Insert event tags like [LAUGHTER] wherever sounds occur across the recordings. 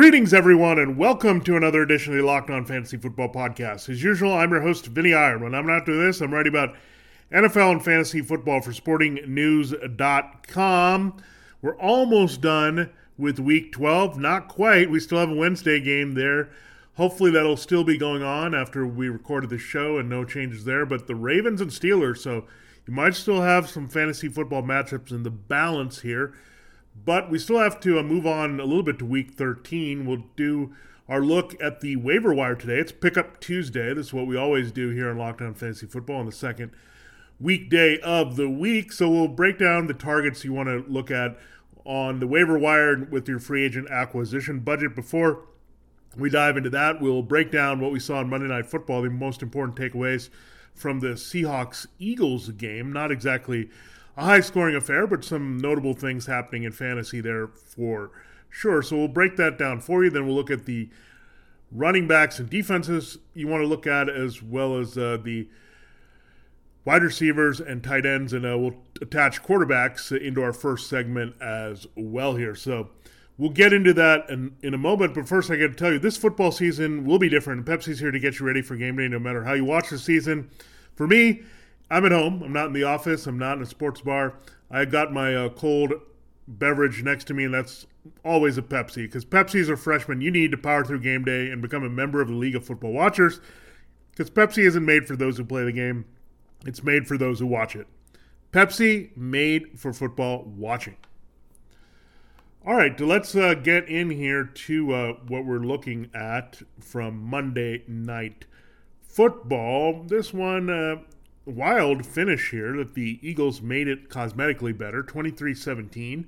Greetings, everyone, and welcome to another edition of the Locked On Fantasy Football Podcast. As usual, I'm your host, Vinnie Iyer. When I'm not doing this, I'm writing about NFL and fantasy football for sportingnews.com. We're almost done with week 12. Not quite. We still have a Wednesday game there. Hopefully, that'll still be going on after we recorded the show and no changes there. But the Ravens and Steelers, so you might still have some fantasy football matchups in the balance here. But we still have to uh, move on a little bit to week 13. We'll do our look at the waiver wire today. It's Pickup Tuesday. This is what we always do here on Locked On Fantasy Football on the second weekday of the week. So we'll break down the targets you want to look at on the waiver wire with your free agent acquisition budget. Before we dive into that, we'll break down what we saw on Monday Night Football, the most important takeaways from the Seahawks Eagles game. Not exactly a high scoring affair, but some notable things happening in fantasy there for sure. So we'll break that down for you. Then we'll look at the running backs and defenses you want to look at, as well as uh, the wide receivers and tight ends. And uh, we'll attach quarterbacks into our first segment as well here. So we'll get into that in, in a moment. But first, I got to tell you, this football season will be different. Pepsi's here to get you ready for game day no matter how you watch the season. For me, I'm at home. I'm not in the office. I'm not in a sports bar. I got my uh, cold beverage next to me, and that's always a Pepsi because Pepsis are freshmen. You need to power through game day and become a member of the League of Football Watchers because Pepsi isn't made for those who play the game, it's made for those who watch it. Pepsi made for football watching. All right, let's uh, get in here to uh, what we're looking at from Monday night football. This one, uh, wild finish here that the Eagles made it cosmetically better, 23-17.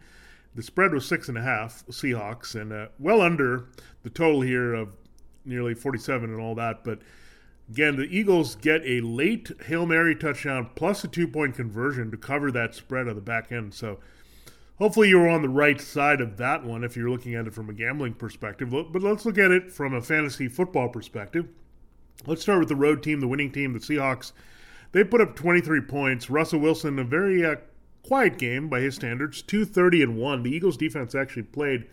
The spread was six and a half Seahawks, and uh, well under the total here of nearly 47 and all that. But again, the Eagles get a late hail mary touchdown plus a two point conversion to cover that spread on the back end. So hopefully you were on the right side of that one if you're looking at it from a gambling perspective. But let's look at it from a fantasy football perspective. Let's start with the road team, the winning team, the Seahawks. They put up 23 points. Russell Wilson, a very uh, quiet game by his standards, 230 and 1. The Eagles defense actually played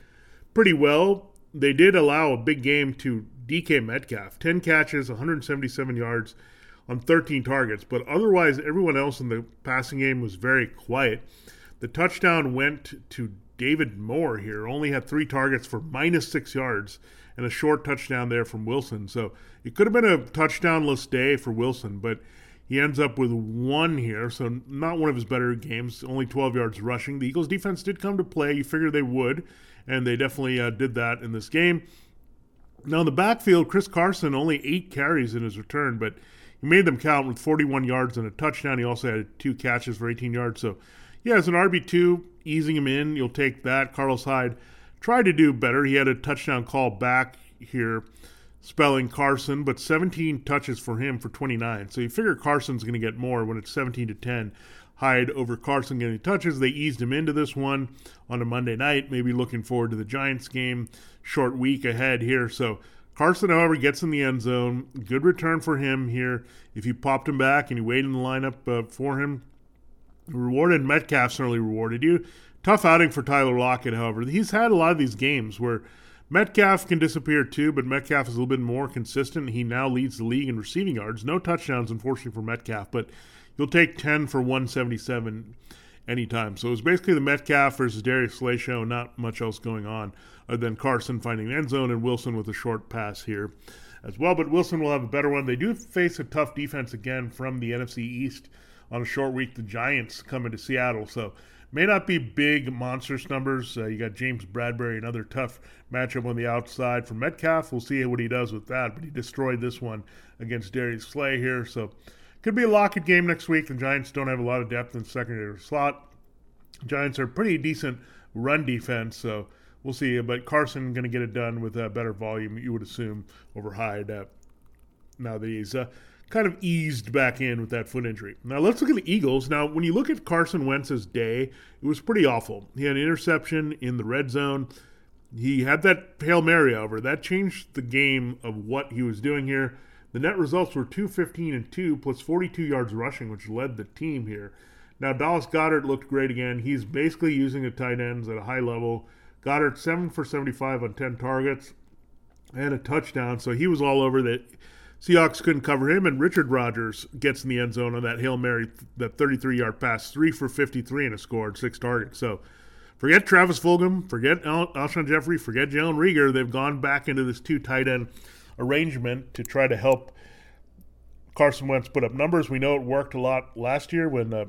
pretty well. They did allow a big game to DK Metcalf 10 catches, 177 yards on 13 targets, but otherwise, everyone else in the passing game was very quiet. The touchdown went to David Moore here, only had three targets for minus six yards and a short touchdown there from Wilson. So it could have been a touchdownless day for Wilson, but he ends up with one here, so not one of his better games, only 12 yards rushing. The Eagles' defense did come to play. You figured they would, and they definitely uh, did that in this game. Now, in the backfield, Chris Carson only eight carries in his return, but he made them count with 41 yards and a touchdown. He also had two catches for 18 yards. So, yeah, as an RB2, easing him in, you'll take that. Carlos Hyde tried to do better. He had a touchdown call back here spelling Carson, but 17 touches for him for 29. So you figure Carson's going to get more when it's 17 to 10. Hyde over Carson getting touches. They eased him into this one on a Monday night. Maybe looking forward to the Giants game. Short week ahead here. So Carson, however, gets in the end zone. Good return for him here. If you popped him back and you waited in the lineup uh, for him, rewarded Metcalf certainly rewarded you. Tough outing for Tyler Lockett, however. He's had a lot of these games where Metcalf can disappear too, but Metcalf is a little bit more consistent. He now leads the league in receiving yards. No touchdowns, unfortunately, for Metcalf, but you'll take 10 for 177 anytime. So it's basically the Metcalf versus Darius Slay show, not much else going on other than Carson finding the end zone and Wilson with a short pass here as well. But Wilson will have a better one. They do face a tough defense again from the NFC East on a short week. The Giants coming to Seattle. So May not be big monstrous numbers. Uh, you got James Bradberry, another tough matchup on the outside for Metcalf. We'll see what he does with that, but he destroyed this one against Darius Slay here. So could be a Lockett game next week. The Giants don't have a lot of depth in secondary slot. Giants are pretty decent run defense, so we'll see. But Carson going to get it done with a better volume, you would assume, over Hyde. Uh, now that he's uh, kind of eased back in with that foot injury. Now let's look at the Eagles. Now, when you look at Carson Wentz's day, it was pretty awful. He had an interception in the red zone. He had that Hail Mary over. That changed the game of what he was doing here. The net results were 215 and 2 plus 42 yards rushing, which led the team here. Now, Dallas Goedert looked great again. He's basically using the tight ends at a high level. Goedert, 7 for 75 on 10 targets and a touchdown. So he was all over that. Seahawks couldn't cover him, and Richard Rodgers gets in the end zone on that Hail Mary, that 33 yard pass, 3 for 53 and a scored, six targets. So forget Travis Fulgham, forget Al- Alshon Jeffery, forget Jalen Reagor. They've gone back into this two tight end arrangement to try to help Carson Wentz put up numbers. We know it worked a lot last year when uh,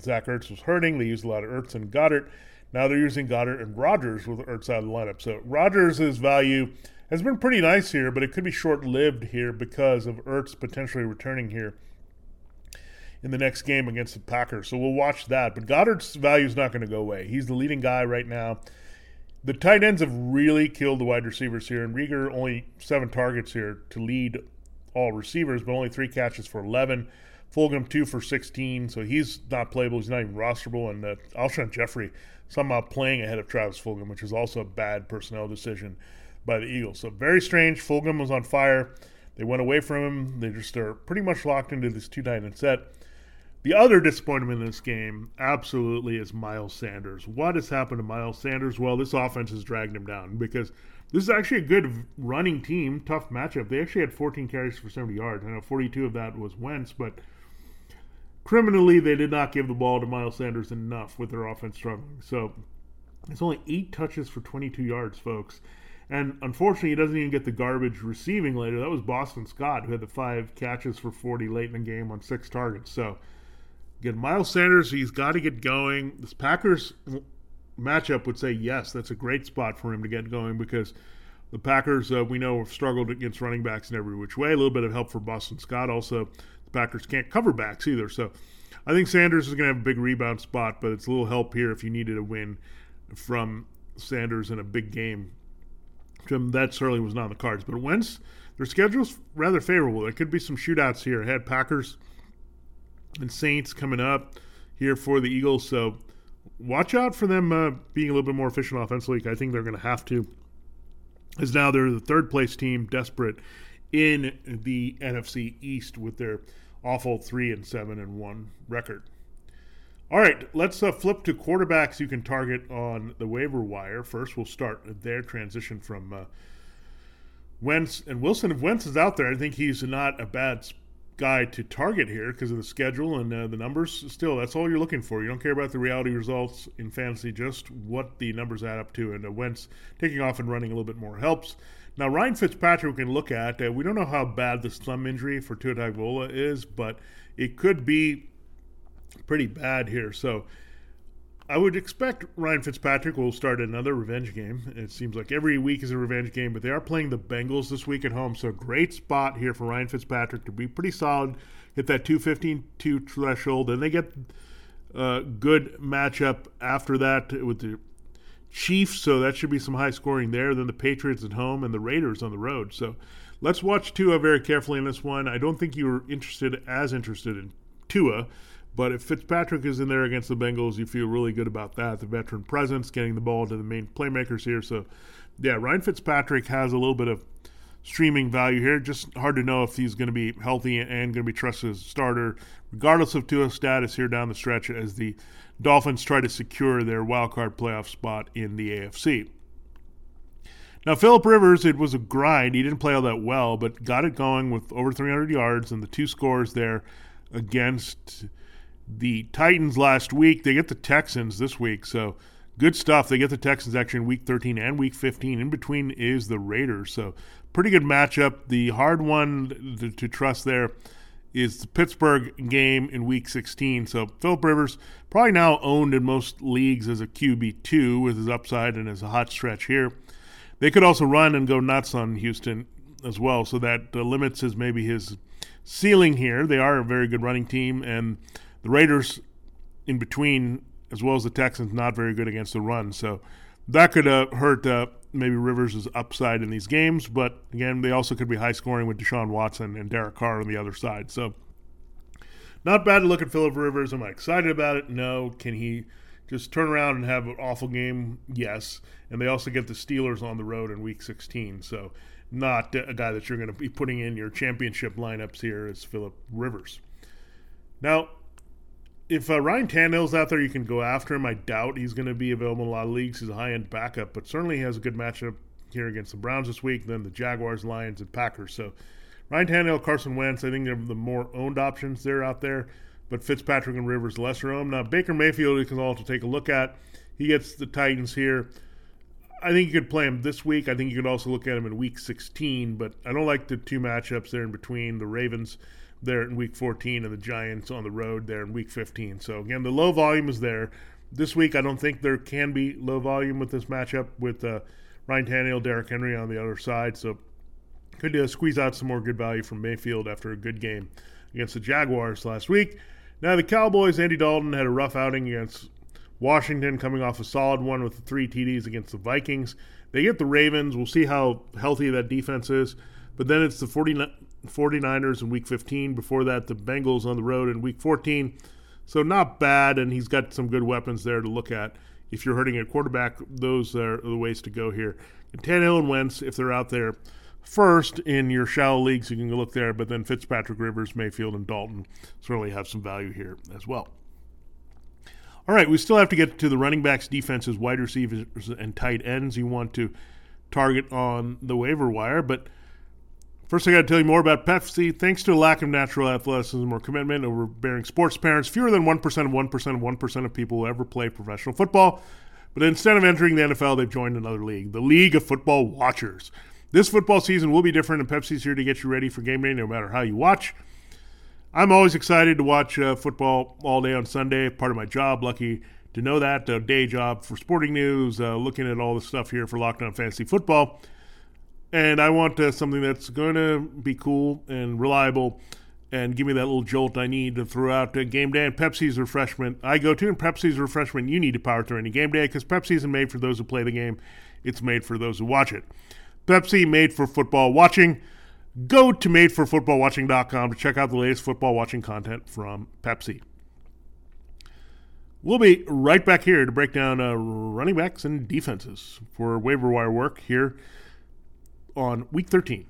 Zach Ertz was hurting. They used a lot of Ertz and Goedert. Now they're using Goedert and Rodgers with Ertz out of the lineup. So Rodgers' value has been pretty nice here, but it could be short lived here because of Ertz potentially returning here in the next game against the Packers. So we'll watch that. But Goedert's value is not going to go away. He's the leading guy right now. The tight ends have really killed the wide receivers here, and Reagor only seven targets here to lead all receivers, but only three catches for 11. Fulgham two for 16, so he's not playable. He's not even rosterable. And uh, Alshon Jeffery somehow playing ahead of Travis Fulgham, which is also a bad personnel decision by the Eagles. So very strange. Fulgham was on fire. They went away from him. They just are pretty much locked into this two tight end set. The other disappointment in this game absolutely is Miles Sanders. What has happened to Miles Sanders? Well, this offense has dragged him down because this is actually a good running team, tough matchup. They actually had 14 carries for 70 yards. I know 42 of that was Wentz, but criminally they did not give the ball to Miles Sanders enough with their offense struggling. So it's only eight touches for 22 yards, folks. And unfortunately, he doesn't even get the garbage receiving later. That was Boston Scott who had the five catches for 40 late in the game on six targets. So, again, Miles Sanders, he's got to get going. This Packers matchup would say yes, that's a great spot for him to get going because the Packers, uh, we know, have struggled against running backs in every which way. A little bit of help for Boston Scott. Also, the Packers can't cover backs either. So, I think Sanders is going to have a big rebound spot, but it's a little help here if you needed a win from Sanders in a big game that certainly was not on the cards. But Wentz, their schedule's rather favorable. There could be some shootouts here. I had Packers and Saints coming up here for the Eagles. So watch out for them uh, being a little bit more efficient offensively. I think they're going to have to. As now they're the third place team, desperate in the NFC East with their awful three and seven and one record. All right, let's uh, flip to quarterbacks you can target on the waiver wire. First, we'll start their transition from uh, Wentz and Wilson. If Wentz is out there, I think he's not a bad guy to target here because of the schedule and uh, the numbers. Still, that's all you're looking for. You don't care about the reality results in fantasy, just what the numbers add up to. And uh, Wentz taking off and running a little bit more helps. Now, Ryan Fitzpatrick, we can look at. Uh, we don't know how bad this thumb injury for Tua Tagovailoa is, but it could be pretty bad here. So I would expect Ryan Fitzpatrick will start another revenge game. It seems like every week is a revenge game, but they are playing the Bengals this week at home. So great spot here for Ryan Fitzpatrick to be pretty solid, hit that 215 2 threshold. And they get a good matchup after that with the Chiefs, so that should be some high scoring there. Then the Patriots at home and the Raiders on the road. So let's watch Tua very carefully in this one. I don't think you were interested as interested in Tua but if Fitzpatrick is in there against the Bengals, you feel really good about that. The veteran presence, getting the ball to the main playmakers here. So, yeah, Ryan Fitzpatrick has a little bit of streaming value here. Just hard to know if he's going to be healthy and going to be trusted as a starter, regardless of Tua's status here down the stretch as the Dolphins try to secure their wildcard playoff spot in the AFC. Now, Philip Rivers, it was a grind. He didn't play all that well, but got it going with over 300 yards and the two scores there against the Titans last week. They get the Texans this week, so good stuff. They get the Texans actually in week 13 and week 15. In between is the Raiders, so pretty good matchup. The hard one to, to trust there is the Pittsburgh game in week 16. So Philip Rivers probably now owned in most leagues as a QB2 with his upside and as a hot stretch here. They could also run and go nuts on Houston as well, so that uh, limits his maybe his ceiling here. They are a very good running team and the Raiders, in between, as well as the Texans, not very good against the run. So that could uh, hurt uh, maybe Rivers' upside in these games. But again, they also could be high scoring with Deshaun Watson and Derek Carr on the other side. So not bad to look at Philip Rivers. Am I excited about it? No. Can he just turn around and have an awful game? Yes. And they also get the Steelers on the road in Week 16. So not a guy that you're going to be putting in your championship lineups here is Philip Rivers. Now, if uh, Ryan Tannehill's out there, you can go after him. I doubt he's going to be available in a lot of leagues. He's a high end backup, but certainly he has a good matchup here against the Browns this week, then the Jaguars, Lions, and Packers. So Ryan Tannehill, Carson Wentz, I think they're the more owned options there out there, but Fitzpatrick and Rivers lesser owned. Now, Baker Mayfield, you can also take a look at. He gets the Titans here. I think you could play him this week. I think you could also look at him in week 16, but I don't like the two matchups there in between the Ravens there in week 14 and the Giants on the road there in week 15. So again, the low volume is there. This week, I don't think there can be low volume with this matchup with uh, Ryan Tannehill, Derrick Henry on the other side. So could uh, squeeze out some more good value from Mayfield after a good game against the Jaguars last week. Now the Cowboys, Andy Dalton had a rough outing against Washington, coming off a solid one with the three TDs against the Vikings. They get the Ravens. We'll see how healthy that defense is. But then it's the 49ers in week 15. Before that, the Bengals on the road in week 14. So not bad, and he's got some good weapons there to look at. If you're hurting at quarterback, those are the ways to go here. And Tannehill and Wentz, if they're out there first in your shallow leagues, you can look there. But then Fitzpatrick, Rivers, Mayfield, and Dalton certainly have some value here as well. All right, we still have to get to the running backs, defenses, wide receivers, and tight ends you want to target on the waiver wire. But – First, I got to tell you more about Pepsi. Thanks to a lack of natural athleticism or commitment, overbearing sports parents, fewer than 1% of 1% of 1% of people will ever play professional football. But instead of entering the NFL, they've joined another league, the League of Football Watchers. This football season will be different, and Pepsi's here to get you ready for game day no matter how you watch. I'm always excited to watch uh, football all day on Sunday, part of my job. Lucky to know that. Uh, day job for sporting news, uh, looking at all the stuff here for Locked On Fantasy Football and I want uh, something that's going to be cool and reliable and give me that little jolt I need throughout uh, game day. And Pepsi's refreshment I go to, and Pepsi's refreshment you need to power through any game day because Pepsi isn't made for those who play the game; it's made for those who watch it. Pepsi, made for football watching. Go to madeforfootballwatching.com to check out the latest football watching content from Pepsi. We'll be right back here to break down uh, running backs and defenses for waiver wire work here on week 13.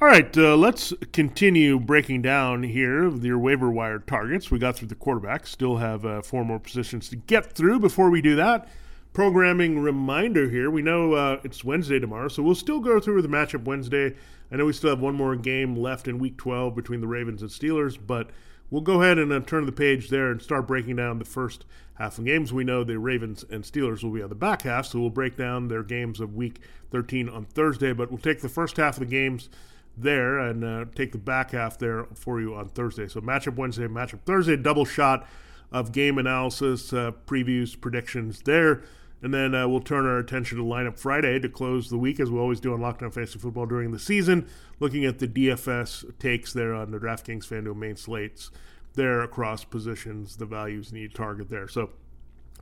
All right, uh, let's continue breaking down here your waiver wire targets. We got through the quarterback, still have uh, four more positions to get through. Before we do that, programming reminder here. We know uh, it's Wednesday tomorrow, so we'll still go through the matchup Wednesday. I know we still have one more game left in week 12 between the Ravens and Steelers, but we'll go ahead and uh, turn the page there and start breaking down the first half of games. We know the Ravens and Steelers will be on the back half, so we'll break down their games of week 13 on Thursday. But we'll take the first half of the games there and uh, take the back half there for you on Thursday. So matchup Wednesday, matchup Thursday, double shot of game analysis, uh, previews, predictions there. And then uh, we'll turn our attention to lineup Friday to close the week, as we always do on Locked On Fantasy Football during the season, looking at the DFS takes there on the DraftKings FanDuel main slates there across positions, the values need target there. So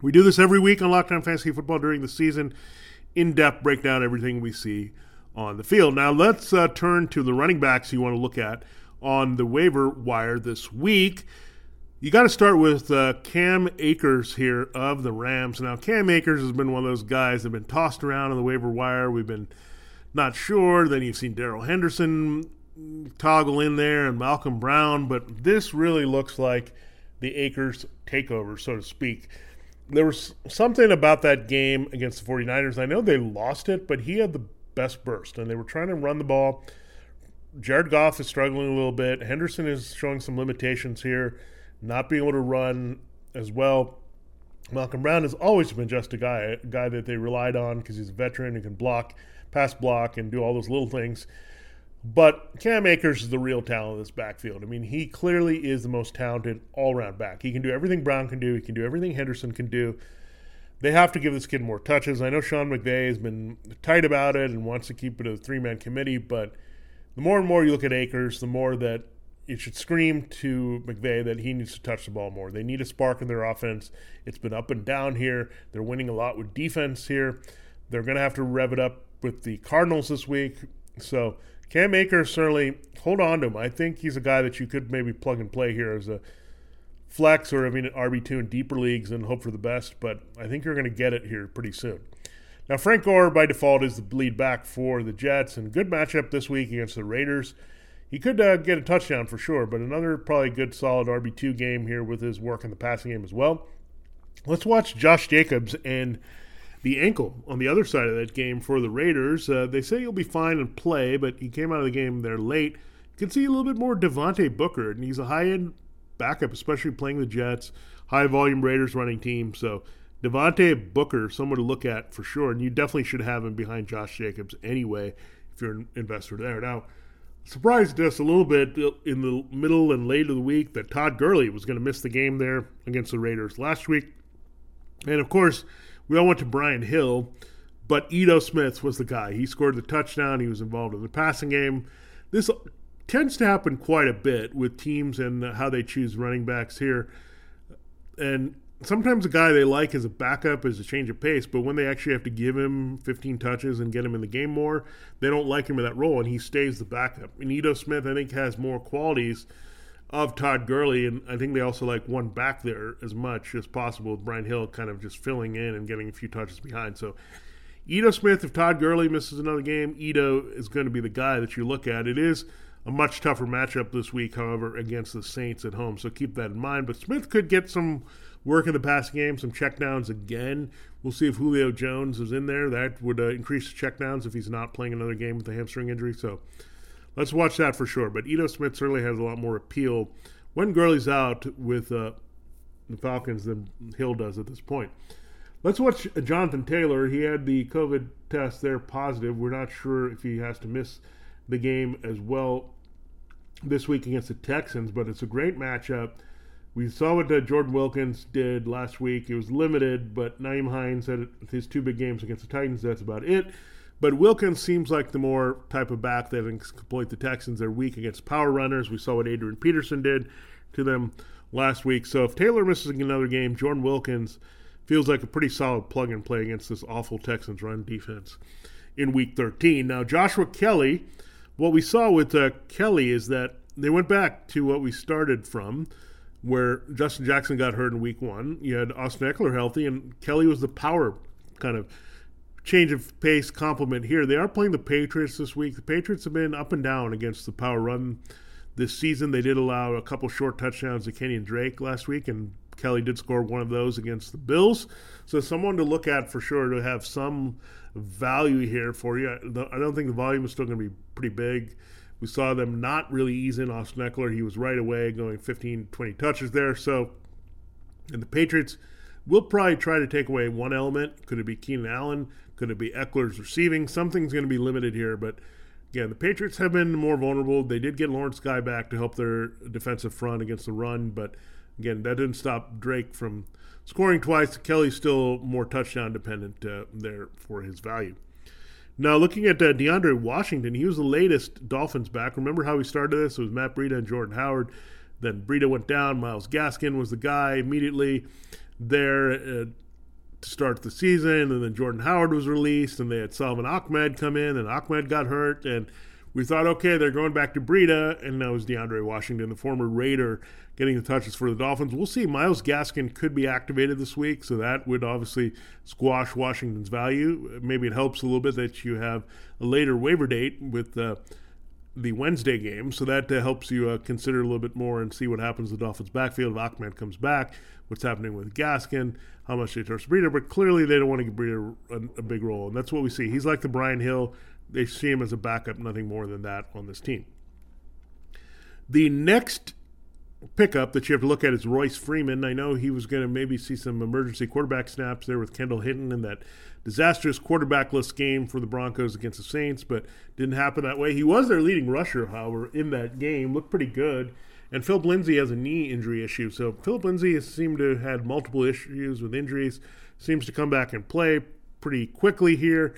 we do this every week on Locked On Fantasy Football during the season, in depth breakdown everything we see on the field. Now let's uh, turn to the running backs you want to look at on the waiver wire this week. You got to start with uh, Cam Akers here of the Rams. Now, Cam Akers has been one of those guys that have been tossed around on the waiver wire. We've been not sure. Then you've seen Darrell Henderson toggle in there and Malcolm Brown, but this really looks like the Akers takeover, so to speak. There was something about that game against the 49ers. I know they lost it, but he had the best burst, and they were trying to run the ball. Jared Goff is struggling a little bit. Henderson is showing some limitations here, not being able to run as well. Malcolm Brown has always been just a guy, a guy that they relied on because he's a veteran and can block, pass block, and do all those little things. But Cam Akers is the real talent of this backfield. I mean, he clearly is the most talented all around back. He can do everything Brown can do, he can do everything Henderson can do. They have to give this kid more touches. I know Sean McVay has been tight about it and wants to keep it a three man committee, but the more and more you look at Akers, the more that it should scream to McVay that he needs to touch the ball more. They need a spark in their offense. It's been up and down here. They're winning a lot with defense here. They're going to have to rev it up with the Cardinals this week. So Cam Akers certainly hold on to him. I think he's a guy that you could maybe plug and play here as a flex or I mean RB two in deeper leagues and hope for the best. But I think you're going to get it here pretty soon. Now Frank Gore by default is the lead back for the Jets and good matchup this week against the Raiders he could uh, get a touchdown for sure, but another probably good solid RB2 game here with his work in the passing game as well. Let's watch Josh Jacobs and the ankle on the other side of that game for the Raiders. Uh, they say he'll be fine and play, but he came out of the game there late. You can see a little bit more Devontae Booker, and he's a high end backup, especially playing the Jets, high volume Raiders running team. So Devontae Booker, someone to look at for sure, and you definitely should have him behind Josh Jacobs anyway if you're an investor there. Now, surprised us a little bit in the middle and late of the week that Todd Gurley was going to miss the game there against the Raiders last week. And of course, we all went to Brian Hill, but Ito Smith was the guy. He scored the touchdown, he was involved in the passing game. This tends to happen quite a bit with teams and how they choose running backs here. And sometimes a guy they like as a backup is a change of pace, but when they actually have to give him 15 touches and get him in the game more, they don't like him in that role, and he stays the backup. And Ito Smith, I think, has more qualities of Todd Gurley, and I think they also like one back there as much as possible with Brian Hill kind of just filling in and getting a few touches behind. So Ito Smith, if Todd Gurley misses another game, Ito is going to be the guy that you look at. It is a much tougher matchup this week, however, against the Saints at home. So keep that in mind. But Smith could get some work in the passing game, some checkdowns again. We'll see if Julio Jones is in there. That would uh, increase the checkdowns if he's not playing another game with a hamstring injury. So let's watch that for sure. But Ito Smith certainly has a lot more appeal when Gurley's out with uh, the Falcons than Hill does at this point. Let's watch Jonathan Taylor. He had the COVID test there positive. We're not sure if he has to miss the game as well this week against the Texans, but it's a great matchup. We saw what uh, Jordan Wilkins did last week. It was limited, but Nyheim Hines had his two big games against the Titans. That's about it. But Wilkins seems like the more type of back that can exploit the Texans. They're weak against power runners. We saw what Adrian Peterson did to them last week. So if Taylor misses another game, Jordan Wilkins feels like a pretty solid plug and play against this awful Texans run defense in week 13. Now, Joshua Kelley, what we saw with uh, Kelley is that they went back to what we started from where Justin Jackson got hurt in week one. You had Austin Ekeler healthy, and Kelley was the power kind of change of pace complement here. They are playing the Patriots this week. The Patriots have been up and down against the power run this season. They did allow a couple short touchdowns to Kenyan Drake last week, and Kelley did score one of those against the Bills. So someone to look at for sure to have some value here for you. I don't think the volume is still going to be pretty big. We saw them not really ease in Austin Ekeler. He was right away going 15, 20 touches there. So, and the Patriots will probably try to take away one element. Could it be Keenan Allen? Could it be Ekeler's receiving? Something's going to be limited here. But again, the Patriots have been more vulnerable. They did get Lawrence Guy back to help their defensive front against the run. But again, that didn't stop Drake from scoring twice. Kelley's still more touchdown dependent uh, there for his value. Now, looking at uh, DeAndre Washington, he was the latest Dolphins back. Remember how we started this? It was Matt Breida and Jordan Howard. Then Breida went down. Myles Gaskin was the guy immediately there uh, to start the season. And then Jordan Howard was released, and they had Salvon Ahmed come in, and Ahmed got hurt. And we thought, okay, they're going back to Breida, and now it's DeAndre Washington, the former Raider, getting the touches for the Dolphins. We'll see. Myles Gaskin could be activated this week, so that would obviously squash Washington's value. Maybe it helps a little bit that you have a later waiver date with uh, the Wednesday game, so that uh, helps you uh, consider a little bit more and see what happens in the Dolphins' backfield. If Ahmed comes back, what's happening with Gaskin, how much they trust Breida, but clearly they don't want to give Breida a, a big role, and that's what we see. He's like the Brian Hill they see him as a backup, nothing more than that on this team. The next pickup that you have to look at is Royce Freeman. I know he was going to maybe see some emergency quarterback snaps there with Kendall Hinton in that disastrous quarterbackless game for the Broncos against the Saints, but didn't happen that way. He was their leading rusher, however, in that game. Looked pretty good. And Phillip Lindsay has a knee injury issue. So Phillip Lindsay has seemed to have had multiple issues with injuries. Seems to come back and play pretty quickly here.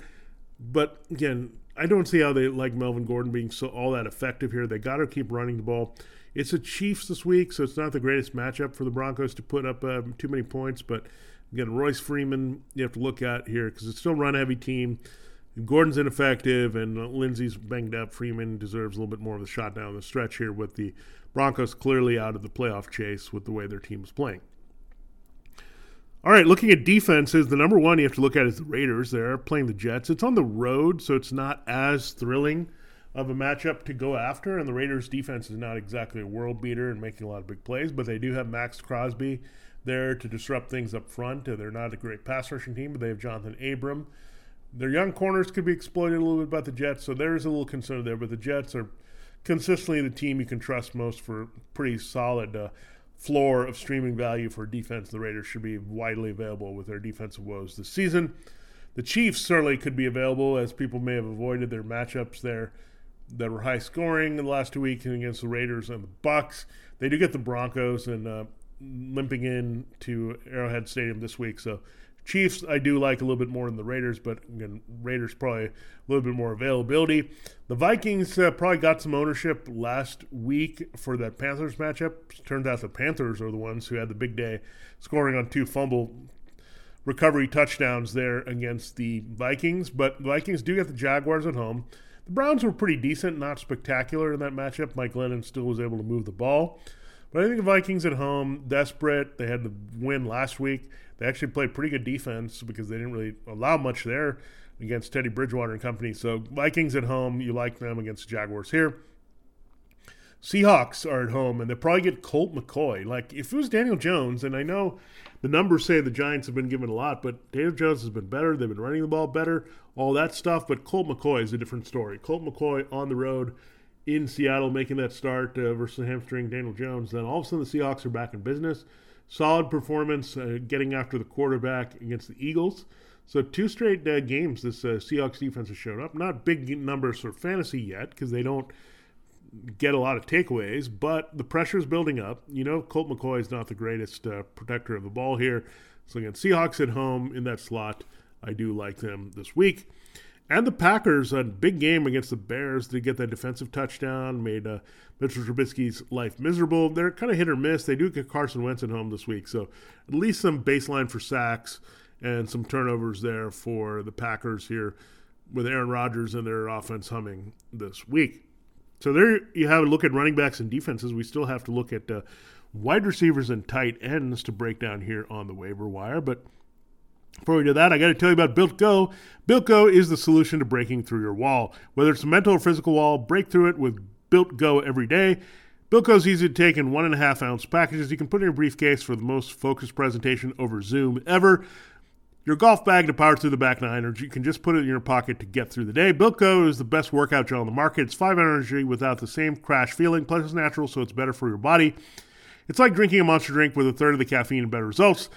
But again, I don't see how they like Melvin Gordon being so all that effective here. They got to keep running the ball. It's the Chiefs this week, so it's not the greatest matchup for the Broncos to put up uh, too many points. But again, Royce Freeman you have to look at here because it's still run heavy team. Gordon's ineffective and Lindsay's banged up. Freeman deserves a little bit more of the shot down the stretch here with the Broncos clearly out of the playoff chase with the way their team is playing. All right, looking at defenses, the number one you have to look at is the Raiders. They're playing the Jets. It's on the road, so it's not as thrilling of a matchup to go after. And the Raiders' defense is not exactly a world beater and making a lot of big plays, but they do have Maxx Crosby there to disrupt things up front. They're not a great pass rushing team, but they have Jonathan Abram their young corners could be exploited a little bit by the Jets, so there's a little concern there. But the Jets are consistently the team you can trust most for pretty solid uh, floor of streaming value for defense. The Raiders should be widely available with their defensive woes this season. The Chiefs certainly could be available, as people may have avoided their matchups there that were high scoring in the last two weeks against the Raiders and the Bucs. They do get the Broncos and uh, limping in to Arrowhead Stadium this week, so Chiefs, I do like a little bit more than the Raiders, but again, Raiders probably a little bit more availability. The Vikings uh, probably got some ownership last week for that Panthers matchup. Turns out the Panthers are the ones who had the big day, scoring on two fumble recovery touchdowns there against the Vikings. But Vikings do get the Jaguars at home. The Browns were pretty decent, not spectacular in that matchup. Mike Glennon still was able to move the ball. But I think the Vikings at home, desperate. They had the win last week. They actually played pretty good defense because they didn't really allow much there against Teddy Bridgewater and company. So Vikings at home, you like them against the Jaguars here. Seahawks are at home, and they probably get Colt McCoy. Like if it was Daniel Jones, and I know the numbers say the Giants have been given a lot, but Daniel Jones has been better. They've been running the ball better, all that stuff. But Colt McCoy is a different story. Colt McCoy on the road in Seattle making that start uh, versus hamstring Daniel Jones. Then all of a sudden the Seahawks are back in business. Solid performance uh, getting after the quarterback against the Eagles. So two straight uh, games this uh, Seahawks defense has shown up. Not big numbers for fantasy yet because they don't get a lot of takeaways, but the pressure is building up. You know, Colt McCoy is not the greatest uh, protector of the ball here. So again, Seahawks at home in that slot. I do like them this week. And the Packers, a big game against the Bears. They get that defensive touchdown, made uh, Mitchell Trubisky's life miserable. They're kind of hit or miss. They do get Carson Wentz at home this week, so at least some baseline for sacks and some turnovers there for the Packers here with Aaron Rodgers and their offense humming this week. So there you have a look at running backs and defenses. We still have to look at uh, wide receivers and tight ends to break down here on the waiver wire, but before we do that, I got to tell you about Built Go. Built Go is the solution to breaking through your wall. Whether it's a mental or physical wall, break through it with Built Go every day. Built Go is easy to take in one and a half ounce packages. You can put in your briefcase for the most focused presentation over Zoom ever. Your golf bag to power through the back nine, or you can just put it in your pocket to get through the day. Built Go is the best workout gel on the market. It's five energy without the same crash feeling. Plus, it's natural, so it's better for your body. It's like drinking a monster drink with a third of the caffeine and better results.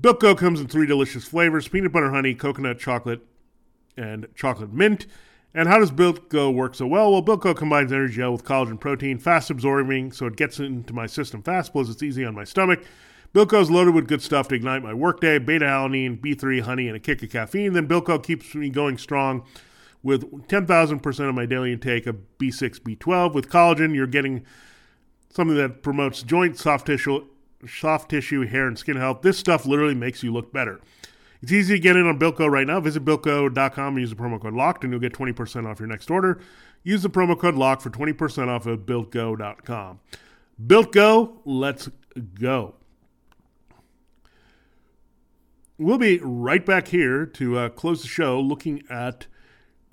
Built comes in three delicious flavors peanut butter honey, coconut chocolate, and chocolate mint. And how does Built Go work so well? Well, Built Go combines energy gel with collagen protein, fast absorbing, so it gets into my system fast, plus it's easy on my stomach. Is loaded with good stuff to ignite my workday beta alanine, B3, honey, and a kick of caffeine. Then Built Go keeps me going strong with 10,000% of my daily intake of B6, B12. With collagen, you're getting something that promotes joint, soft tissue, soft tissue, hair, and skin health. This stuff literally makes you look better. It's easy to get in on BuiltGo right now. Visit BuiltGo.com and use the promo code LOCKED and you'll get 20% off your next order. Use the promo code LOCK for 20% off at BuiltGo.com. BuiltGo, let's go. We'll be right back here to uh, close the show looking at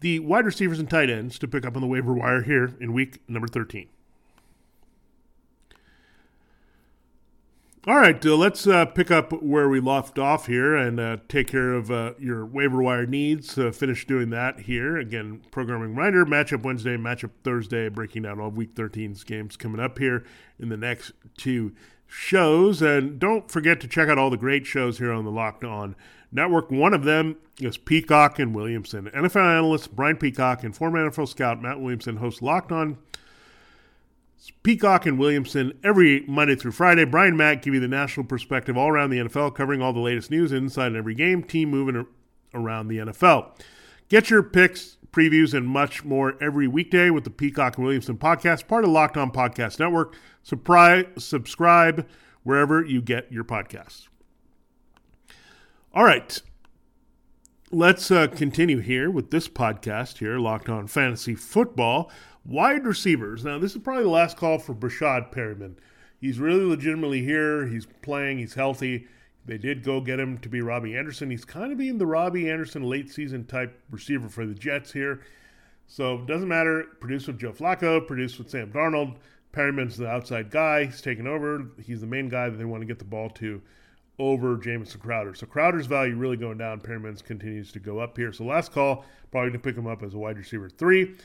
the wide receivers and tight ends to pick up on the waiver wire here in week number 13. All right, uh, let's uh, pick up where we left off here and uh, take care of uh, your waiver wire needs. finish doing that here. Again, programming reminder matchup Wednesday, matchup Thursday, breaking down all week 13's games coming up here in the next two shows. And don't forget to check out all the great shows here on the Locked On Network. One of them is Peacock and Williamson. NFL analyst Brian Peacock and former NFL scout Matt Williamson host Locked On Peacock and Williamson every Monday through Friday. Brian Mack give you the national perspective all around the NFL, covering all the latest news inside and every game, team moving around the NFL. Get your picks previews, and much more every weekday with the Peacock and Williamson podcast, part of Locked On Podcast Network. Surprise, subscribe wherever you get your podcasts. All right. Let's uh, continue here with this podcast here, Locked On Fantasy Football. Wide receivers. Now, this is probably the last call for Breshad Perriman. He's really legitimately here. He's playing. He's healthy. They did go get him to be Robby Anderson. He's kind of being the Robby Anderson late season type receiver for the Jets here. So it doesn't matter. Produced with Joe Flacco, produced with Sam Darnold. Perriman's the outside guy. He's taking over. He's the main guy that they want to get the ball to over Jamison Crowder. So Crowder's value really going down. Perriman's continues to go up here. So last call, probably going to pick him up as a wide receiver three.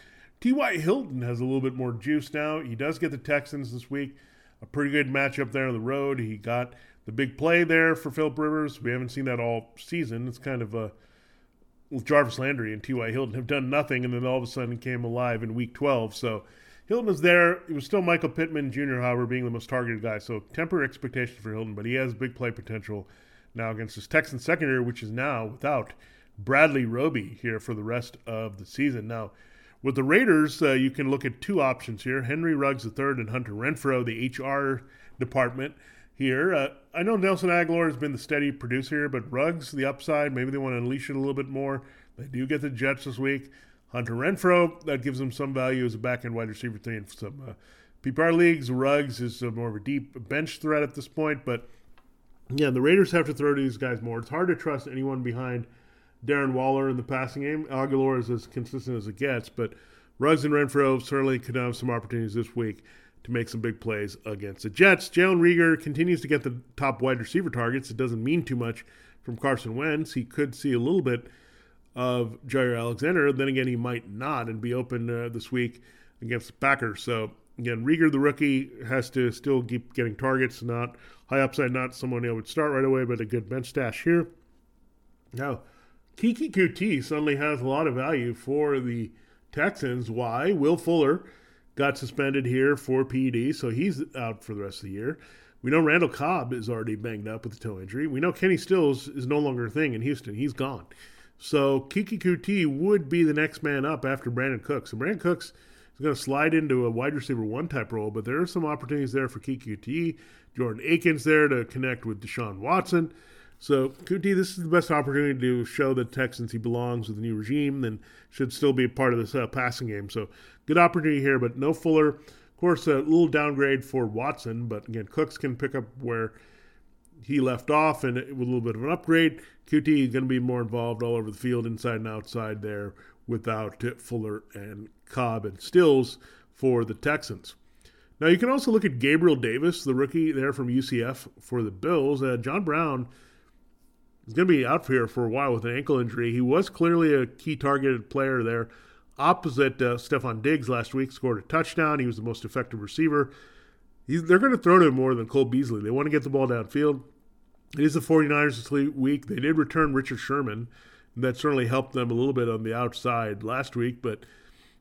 T.Y. Hilton has a little bit more juice now. He does get the Texans this week. A pretty good matchup there on the road. He got the big play there for Philip Rivers. We haven't seen that all season. It's kind of a Jarvis Landry and T.Y. Hilton have done nothing, and then all of a sudden came alive in Week 12. So Hilton is there. It was still Michael Pittman Jr., however, being the most targeted guy. So temper expectations for Hilton, but he has big play potential now against this Texans secondary, which is now without Bradley Roby here for the rest of the season. Now, with the Raiders, uh, you can look at two options here: Henry Ruggs III and Hunter Renfrow, the HR department here. Uh, I know Nelson Agholor has been the steady producer here, but Ruggs, the upside, maybe they want to unleash it a little bit more. They do get the Jets this week. Hunter Renfrow, that gives them some value as a back end wide receiver three in some uh, PPR leagues. Ruggs is more of a deep bench threat at this point, but yeah, the Raiders have to throw to these guys more. It's hard to trust anyone behind Darren Waller in the passing game. Agholor is as consistent as it gets, but Ruggs and Renfrow certainly could have some opportunities this week to make some big plays against the Jets. Jalen Reagor continues to get the top wide receiver targets. It doesn't mean too much from Carson Wentz. He could see a little bit of Jaire Alexander. Then again, he might not and be open uh, this week against the Packers. So again, Reagor, the rookie, has to still keep getting targets. Not high upside, not someone I would start right away, but a good bench stash here. Now, Keke Coutee suddenly has a lot of value for the Texans. Why? Will Fuller got suspended here for PED, so he's out for the rest of the year. We know Randall Cobb is already banged up with a toe injury. We know Kenny Stills is no longer a thing in Houston. He's gone. So Keke Coutee would be the next man up after Brandin Cooks. And Brandin Cooks is going to slide into a wide receiver one type role, but there are some opportunities there for Keke Coutee. Jordan Akins there to connect with Deshaun Watson. So Coutee, this is the best opportunity to show the Texans he belongs with the new regime and should still be a part of this uh, passing game. So good opportunity here, but no Fuller. Of course, a little downgrade for Watson, but again, Cooks can pick up where he left off and with a little bit of an upgrade. Coutee is going to be more involved all over the field, inside and outside there, without Fuller and Cobb and Stills for the Texans. Now, you can also look at Gabriel Davis, the rookie there from UCF for the Bills. Uh, John Brown He's going to be out here for a while with an ankle injury. He was clearly a key targeted player there. Opposite uh, Stefon Diggs last week, scored a touchdown. He was the most effective receiver. He's, they're going to throw to him more than Cole Beasley. They want to get the ball downfield. It is the 49ers this week. They did return Richard Sherman. And that certainly helped them a little bit on the outside last week, but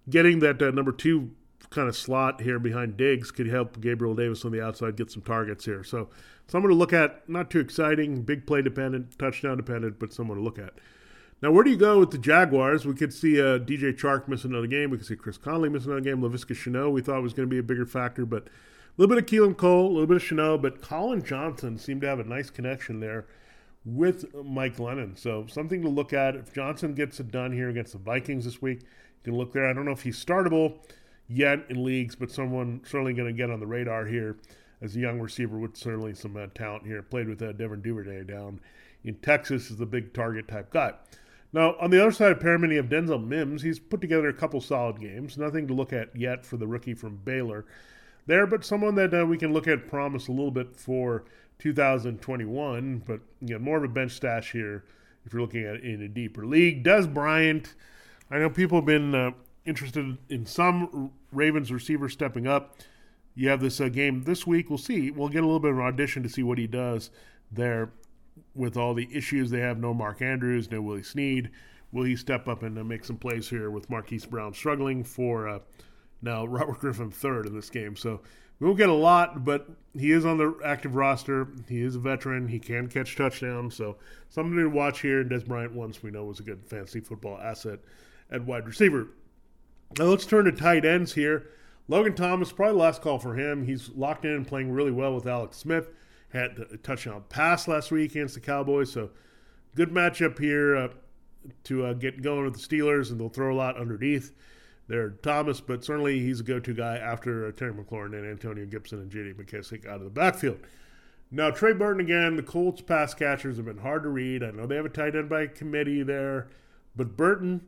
getting that uh, number two kind of slot here behind Diggs could help Gabriel Davis on the outside get some targets here. So someone to look at. Not too exciting, big play dependent, touchdown dependent, but someone to look at. Now, where do you go with the Jaguars? We could see uh, DJ Chark miss another game. We could see Chris Conley miss another game. Laviska Shenault we thought was going to be a bigger factor, but a little bit of Keelan Cole, a little bit of Shenault, but Collin Johnson seemed to have a nice connection there with Mike Glennon. So something to look at. If Johnson gets it done here against the Vikings this week, you can look there. I don't know if he's startable yet in leagues, but someone certainly going to get on the radar here as a young receiver with certainly some uh, talent here. Played with uh, Devin down in Texas, is the big target type guy. Now, on the other side of Perriman, you have Denzel Mims. He's put together a couple solid games. Nothing to look at yet for the rookie from Baylor there, but someone that uh, we can look at promise a little bit for 2021. But you know, more of a bench stash here if you're looking at it in a deeper league. Dez Bryant, I know people have been uh, interested in some Ravens receivers stepping up. You have this uh, game this week. We'll see. We'll get a little bit of an audition to see what he does there with all the issues they have. No Mark Andrews, no Willie Snead. Will he step up and uh, make some plays here with Marquise Brown struggling for uh, now Robert Griffin third in this game? So we won't get a lot, but he is on the active roster. He is a veteran. He can catch touchdowns. So something to watch here. And Dez Bryant, once we know, was a good fantasy football asset at wide receiver. Now let's turn to tight ends here. Logan Thomas, probably last call for him. He's locked in and playing really well with Alex Smith. Had a touchdown pass last week against the Cowboys, so good matchup here uh, to uh, get going with the Steelers, and they'll throw a lot underneath there, Thomas. But certainly he's a go-to guy after uh, Terry McLaurin and Antonio Gibson and J.D. McKissic out of the backfield. Now Trey Burton again. The Colts pass catchers have been hard to read. I know they have a tight end by committee there, but Burton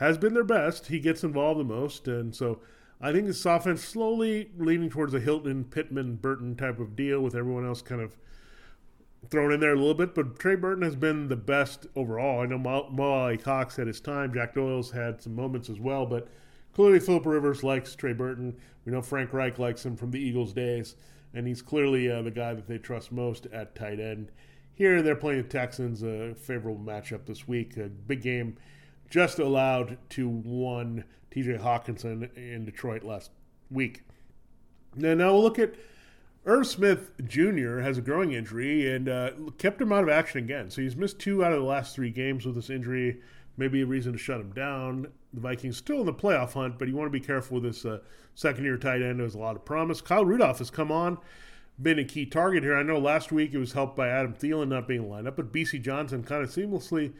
has been their best. He gets involved the most, and so I think this offense slowly leaning towards a Hilton, Pittman, Burton type of deal with everyone else kind of thrown in there a little bit. But Trey Burton has been the best overall. I know Mo Cox had his time. Jack Doyle's had some moments as well. But clearly Philip Rivers likes Trey Burton. We know Frank Reich likes him from the Eagles days. And he's clearly uh, the guy that they trust most at tight end. Here they're playing the Texans, a favorable matchup this week. A big game just allowed to one TJ Hockenson in Detroit last week. Now, now we'll look at Irv Smith Jr. has a groin injury and uh, kept him out of action again. So he's missed two out of the last three games with this injury. Maybe a reason to shut him down. The Vikings still in the playoff hunt, but you want to be careful with this uh, second year tight end. There's a lot of promise. Kyle Rudolph has come on, been a key target here. I know last week it was helped by Adam Thielen not being lined up, but Bisi Johnson kind of seamlessly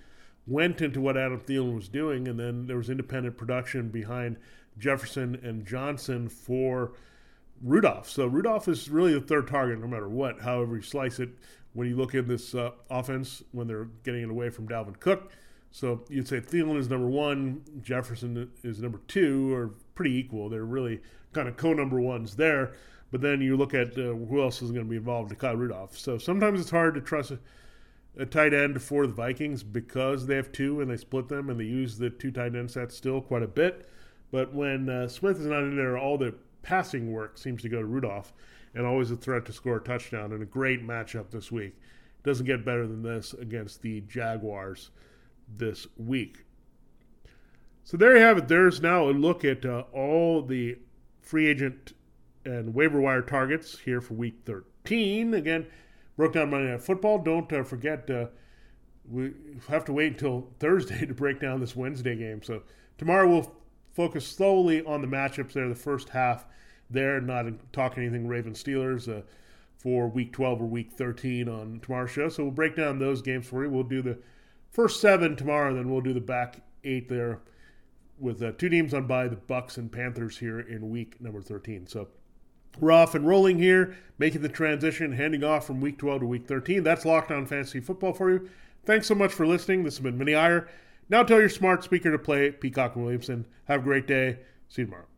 went into what Adam Thielen was doing, and then there was independent production behind Jefferson and Johnson for Rudolph. So Rudolph is really the third target, no matter what, however you slice it. When you look at this uh, offense, when they're getting it away from Dalvin Cook, so you'd say Thielen is number one, Jefferson is number two, or pretty equal. They're really kind of co-number ones there. But then you look at uh, who else is going to be involved in Kyle Rudolph. So sometimes it's hard to trust a tight end for the Vikings because they have two and they split them and they use the two tight end sets still quite a bit. But when uh, Smith is not in there, all the passing work seems to go to Rudolph and always a threat to score a touchdown and a great matchup this week. Doesn't get better than this against the Jaguars this week. So there you have it. There's now a look at uh, all the free agent and waiver wire targets here for week 13. Again, broke down Monday Night Football. Don't uh, forget, uh, we have to wait until [LAUGHS] Thursday to break down this Wednesday game. So tomorrow we'll focus slowly on the matchups there, the first half there, not talking anything Raven Steelers uh, for week 12 or week 13 on tomorrow's show. So we'll break down those games for you. We'll do the first seven tomorrow, then we'll do the back eight there with uh, two teams on by the Bucs and Panthers here in week number 13. So we're off and rolling here, making the transition, handing off from week 12 to week 13. That's Locked On Fantasy Football for you. Thanks so much for listening. This has been Vinnie Iyer. Now tell your smart speaker to play Peacock and Williamson. Have a great day. See you tomorrow.